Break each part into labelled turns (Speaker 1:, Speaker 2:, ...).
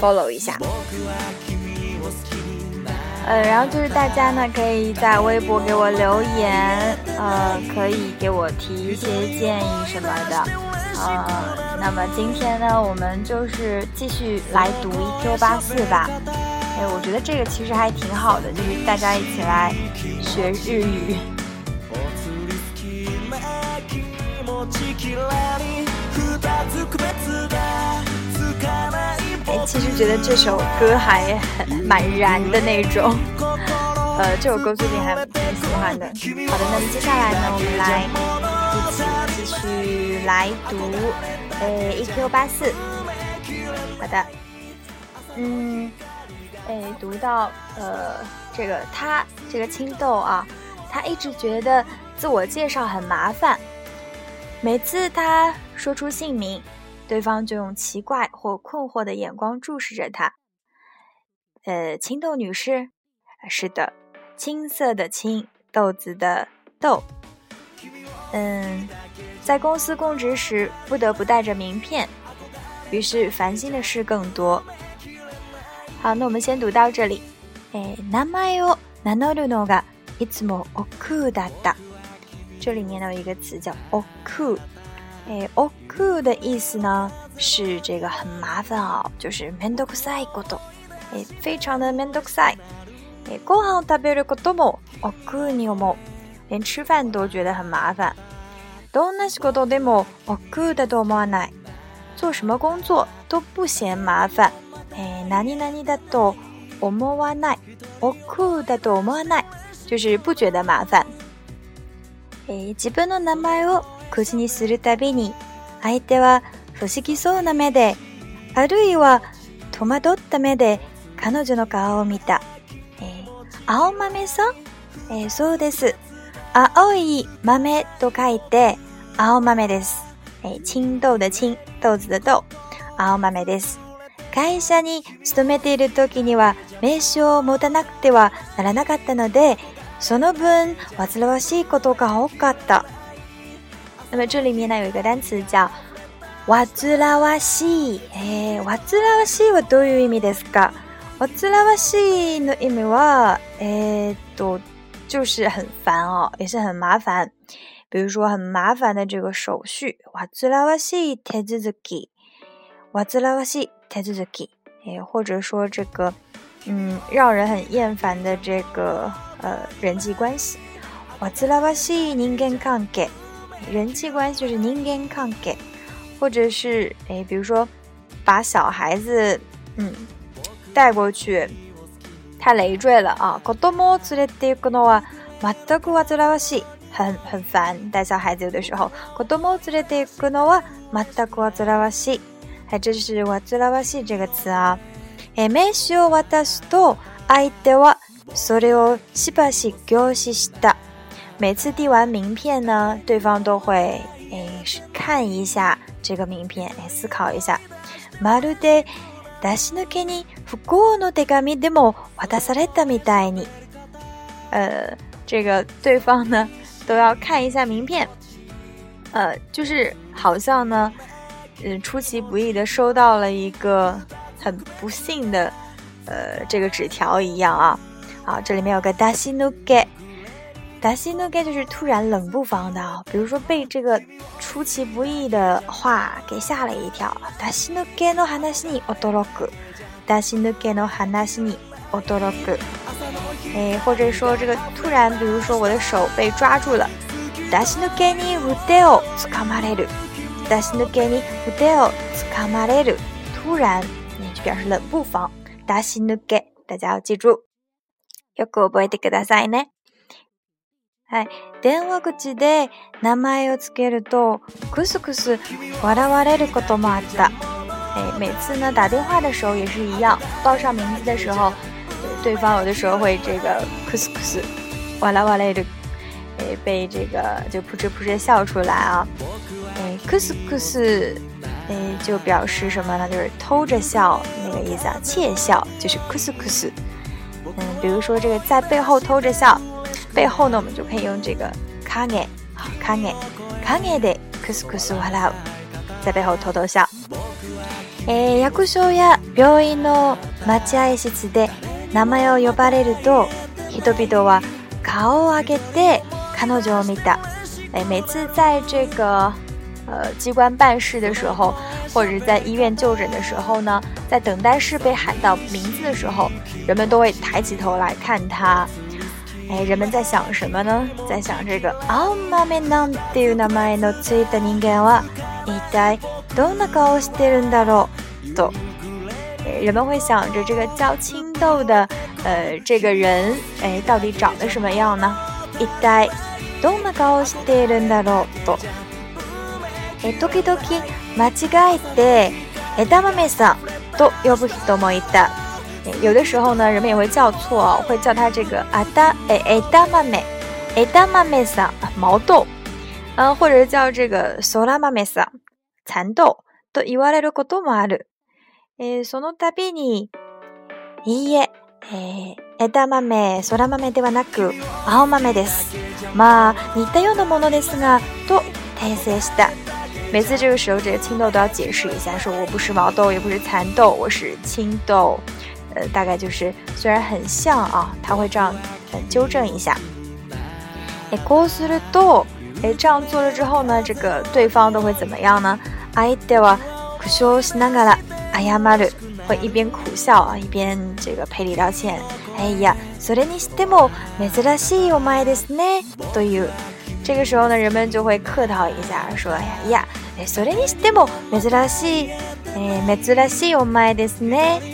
Speaker 1: follow 一下，呃，然后就是大家呢可以在微博给我留言，呃，可以给我提一些建议什么的，呃，那么今天呢我们就是继续来读 Q 八四吧，哎，我觉得这个其实还挺好的，就是大家一起来学日语。其实觉得这首歌还蛮燃的那种，呃，这首歌最近还挺喜欢的。好的，那么接下来呢，我们来一起继续来读，呃一 Q 八四，好的，嗯，哎，读到呃，这个他这个青豆啊，他一直觉得自我介绍很麻烦，每次他说出姓名。对方就用奇怪或困惑的眼光注视着她。呃，青豆女士，是的，青色的青豆子的豆。嗯，在公司供职时不得不带着名片，于是烦心的事更多。好，那我们先读到这里。哎，なまを、なんるのが、いつもおくだった。这里面有一个词叫おく。えー、おくう的意思呢是这个很麻烦哦，就是めんどくさいこと，えー、非常的めんどくさい。えー、ご飯を食べることもおくうに思う，連吃饭都觉得很麻烦。どんな仕事でもおくうだと思わない。做什么工作都不嫌麻烦。えー、何々だと思わない。おくうだと思わない，就是不觉得麻烦。えー、自分の名前を口にするたびに相手は不思議そうな目であるいは戸惑った目で彼女の顔を見た。えー、青豆さん、えー、そうです。青い豆と書いて青豆です。えー、青豆的青、豆子的豆、青豆です。会社に勤めている時には名刺を持たなくてはならなかったので、その分煩わしいことが多かった。那么这里面呢有一个单词叫，わ兹らわし，诶，わ兹らわしはどういう意味ですか？わつらわしの意味は，诶，都就是很烦哦，也是很麻烦。比如说很麻烦的这个手续，わつらわし手続き，わつらわし手続き，诶，或者说这个，嗯，让人很厌烦的这个，呃，人际关系，瓦兹拉瓦西人間関係。人际关系是 ningen k a n 或者是哎，比如说，把小孩子嗯带过去，太累赘了啊。很很烦带小孩子。有的时候 kotomo tsurete yuku n t r i s r r 这个词啊。え名刺を渡すと相手はそれをしば凝視した。每次递完名片呢，对方都会哎看一下这个名片，来思考一下。マルデ、出し抜けに不幸の手紙でも渡されたみたいに，呃，这个对方呢都要看一下名片，呃，就是好像呢，嗯，出其不意的收到了一个很不幸的，呃，这个纸条一样啊。好，这里面有个出西抜给。达西诺感就是突然冷不防的，比如说被这个出其不意的话给吓了一跳。达西诺感诺汉达西尼奥多洛格，达西诺感诺汉达西尼奥多洛格。哎，或者说这个突然，比如说我的手被抓住了。达西诺给奥斯卡马住了。达西诺给奥斯卡马住了。突然，你就表示冷不防。达西诺感，大家要记住。要给我背的，可大塞呢。はい、電話口で名前をつけるとクスクス笑われることもあった。每次在打電話的時候也是一样，报上名字的時候，对方有的时候会这个，クスクス、笑われる，被这个就扑哧扑哧笑出来啊。クスクス，哎，就表示什么呢？就是偷着笑那个意思啊，窃笑就是クスクス。嗯，比如说这个在背后偷着笑。背后呢，我们就可以用这个 k a n y e k a n e k a n y e 的 kus kus h a l a 在背后偷偷笑。哎，役所や病院の待ち合室で名前を呼ばれると人々は顔を上げて彼の上を見た。哎，每次在这个呃机关办事的时候，或者在医院就诊的时候呢，在等待室被喊到名字的时候，人们都会抬起头来看他。えー、人们在想什么呢？在想这个青豆なんていう名前のついた人間は一体どんな顔をしてるんだろうと、え人们会想着这个叫青豆的呃这个人，哎，到底长得什么样呢？一体どんな顔をしてるんだろうと、え時々間違えて枝豆さんと呼ぶ人もいた。有的时候呢，人们也会叫错，会叫它这个阿达诶诶达妈妹，诶达妈妹桑毛豆，嗯，或者叫这个索拉妈妹子，蚕豆。都言われることもある。え、そのたに、いいえ、え、エタマメ、ソではなく、青豆です。まあ、似たようなものですがと訂正した。每次这个时候，这个青豆都要解释一下，说我不是毛豆，也不是蚕豆，我是青豆。呃，大概就是虽然很像啊，他会这样呃纠正一下。哎，过时了都，哎，这样做了之后呢，这个对方都会怎么样呢？哎对哇，苦笑是那个了，哎呀妈的，会一边苦笑啊，一边这个赔礼道歉。哎呀，虽然你しても珍しいお前ですね。都有，这个时候呢，人们就会客套一下，说呀呀，哎，虽然你しても珍しい，哎，珍しいお前ですね。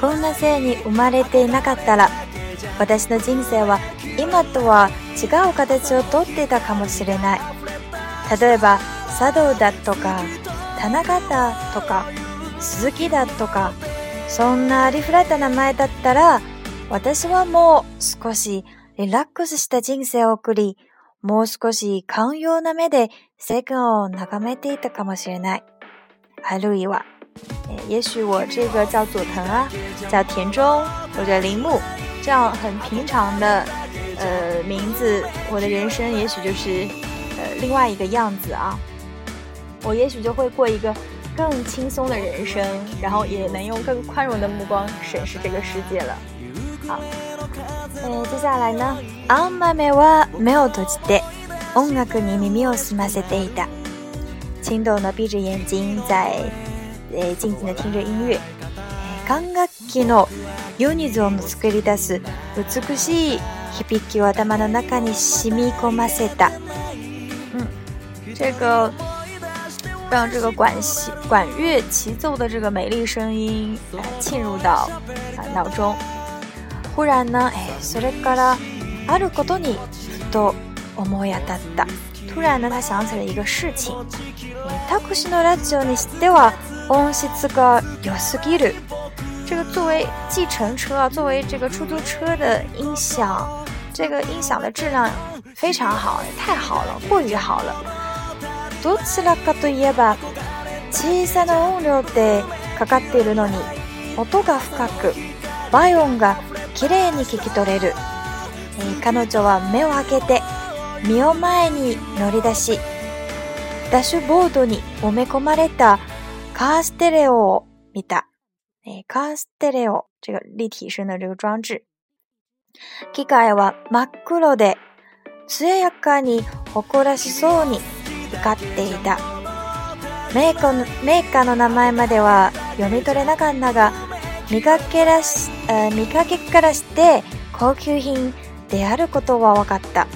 Speaker 1: こんな性に生まれていなかったら私の人生は今とは違う形をとっていたかもしれない例えば茶道だとか中だとか鈴木だとかそんなありふれた名前だったら私はもう少しリラックスした人生を送りもう少し寛容な目で世間を眺めていたかもしれないあるいは也许我这个叫佐藤啊，叫田中，或者铃木，这样很平常的，呃，名字，我的人生也许就是，呃，另外一个样子啊。我也许就会过一个更轻松的人生，然后也能用更宽容的目光审视这个世界了。好，呃，接下来呢，On my way，没有多期待，音乐に耳をすませていた，青豆呢，闭着眼睛在。静静的听着音乐，管楽器ニゾンを作り出，美しい響きを頭の中に染み込ませた。嗯，这个让这个管弦管乐齐奏的这个美丽声音啊沁入到啊脑中。忽然呢，哎，それからあることにと思いやった。突然呢，他想起了一个事情。た苦しいのラジオにしてい音質が良すぎる。这个作为计程车啊，作为这个出租车的音响，这个音响的质量非常好，太好了，过于好了。どちらかといえば小さな音量でかかっているのに音が深くオ音がきれいに聞き取れる、えー、彼女は目を開けて身を前に乗り出しダッシュボードに埋め込まれたカーステレオを見た。えー、カーステレオ这个立体声の这个装置。機械は真っ黒で、艶やかに誇らしそうに光っていた。メーカーのメーカーの名前までは読み取れなかったが、見かけらし、えー、見かけからして高級品であることは分かった。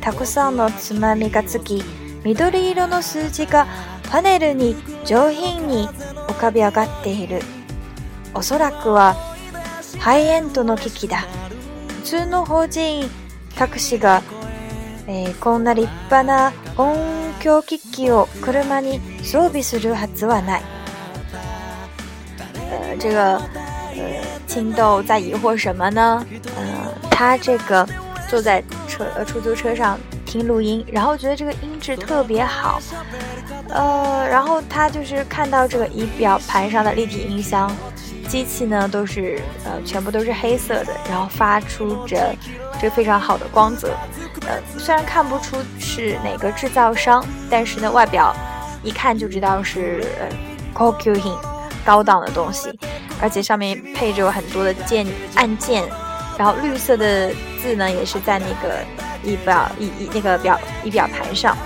Speaker 1: たくさんのつまみがつき、緑色の数字がパネルに上品に浮かび上がっているおそらくはハイエンドの危機だ普通の法人博士が、えー、こんな立派な音響機器を車に装備するはずはない。呃，这个呃，青豆在疑惑什么呢？呃，他这个坐在车出租车上录音，然后觉得这个音质特别好，呃，然后他就是看到这个仪表盘上的立体音箱机器呢，都是呃全部都是黑色的，然后发出着这非常好的光泽，呃，虽然看不出是哪个制造商，但是呢外表一看就知道是 c o 高 i n 高档的东西，而且上面配着有很多的键按键，然后绿色的字呢也是在那个。仪表，仪仪那个表，仪表盘上，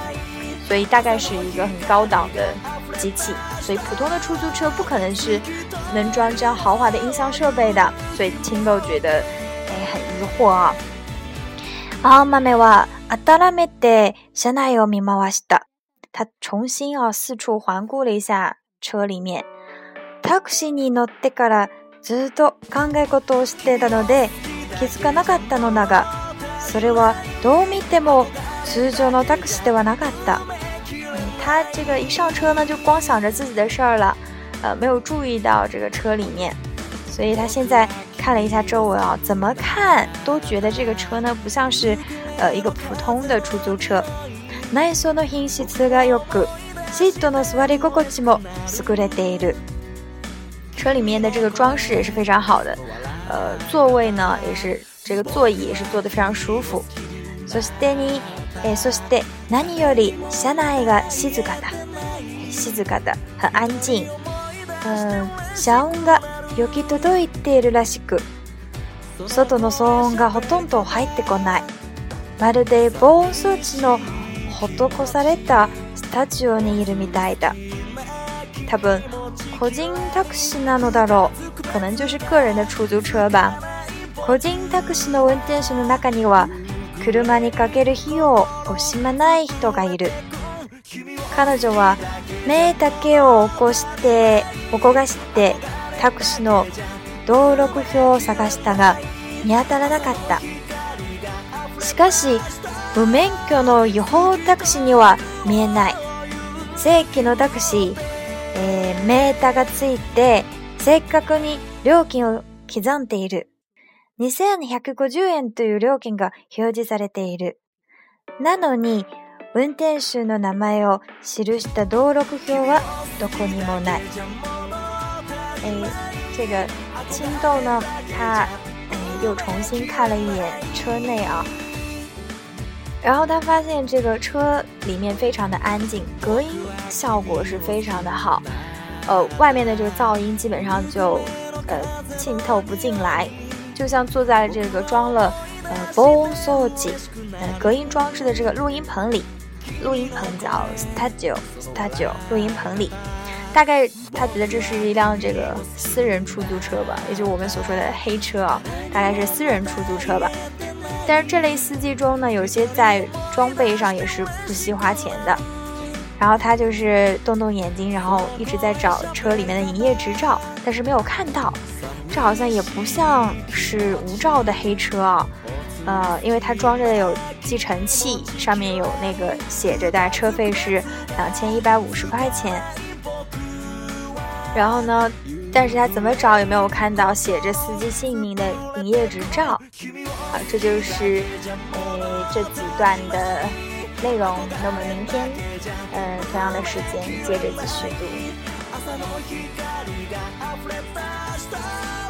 Speaker 1: 所以大概是一个很高档的机器，所以普通的出租车不可能是能装这样豪华的音响设备的，所以青豆觉得哎很疑惑啊。啊，马梅娃，当然没得，小奶油咪妈瓦西的，他重新啊四处环顾了一下车里面。タクシーに乗ってからずっと考え事をしていたので気づかなかったのだが。所以，我どう見ても通常のタクシーではなかった。他这个一上车呢，就光想着自己的事儿了，呃，没有注意到这个车里面。所以他现在看了一下周围啊，怎么看都觉得这个车呢不像是呃一个普通的出租车。内装の品質がよく、シートの座り心地も優れている。车里面的这个装饰也是非常好的，呃，座位呢也是。这个座椅也是坐得非常舒服。そしてに、えー、そして何より車内が静かだ。静かだ。很安静。車音がよき届いているらしく、外の騒音がほとんど入ってこない。まるで防音装置の施されたスタジオにいるみたいだ。多分、個人タクシーなのだろう。可能就是个人的出租车吧。個人タクシーの運転手の中には車にかける費用を惜しまない人がいる彼女は目だけを起こして起こがしてタクシーの登録表を探したが見当たらなかったしかし無免許の予報タクシーには見えない正規のタクシー、えー、メーターがついて正確に料金を刻んでいる二千一百五十元という料金が表示されている。なのに運転手の名前を記した道路標はどこにもない。诶，这个青豆呢，他又重新看了一眼车内啊，然后他发现这个车里面非常的安静，隔音效果是非常的好，呃，外面的这个噪音基本上就呃渗透不进来。就像坐在这个装了呃 b o s o i 呃隔音装置的这个录音棚里，录音棚叫 Studio Studio，录音棚里，大概他觉得这是一辆这个私人出租车吧，也就我们所说的黑车啊，大概是私人出租车吧。但是这类司机中呢，有些在装备上也是不惜花钱的。然后他就是动动眼睛，然后一直在找车里面的营业执照，但是没有看到。这好像也不像是无照的黑车啊，呃，因为它装着有计程器，上面有那个写着的车费是两千一百五十块钱。然后呢，但是他怎么找也没有看到写着司机姓名的营业执照。好，这就是呃这几段的内容。那我们明天，嗯，同样的时间接着继续读。stop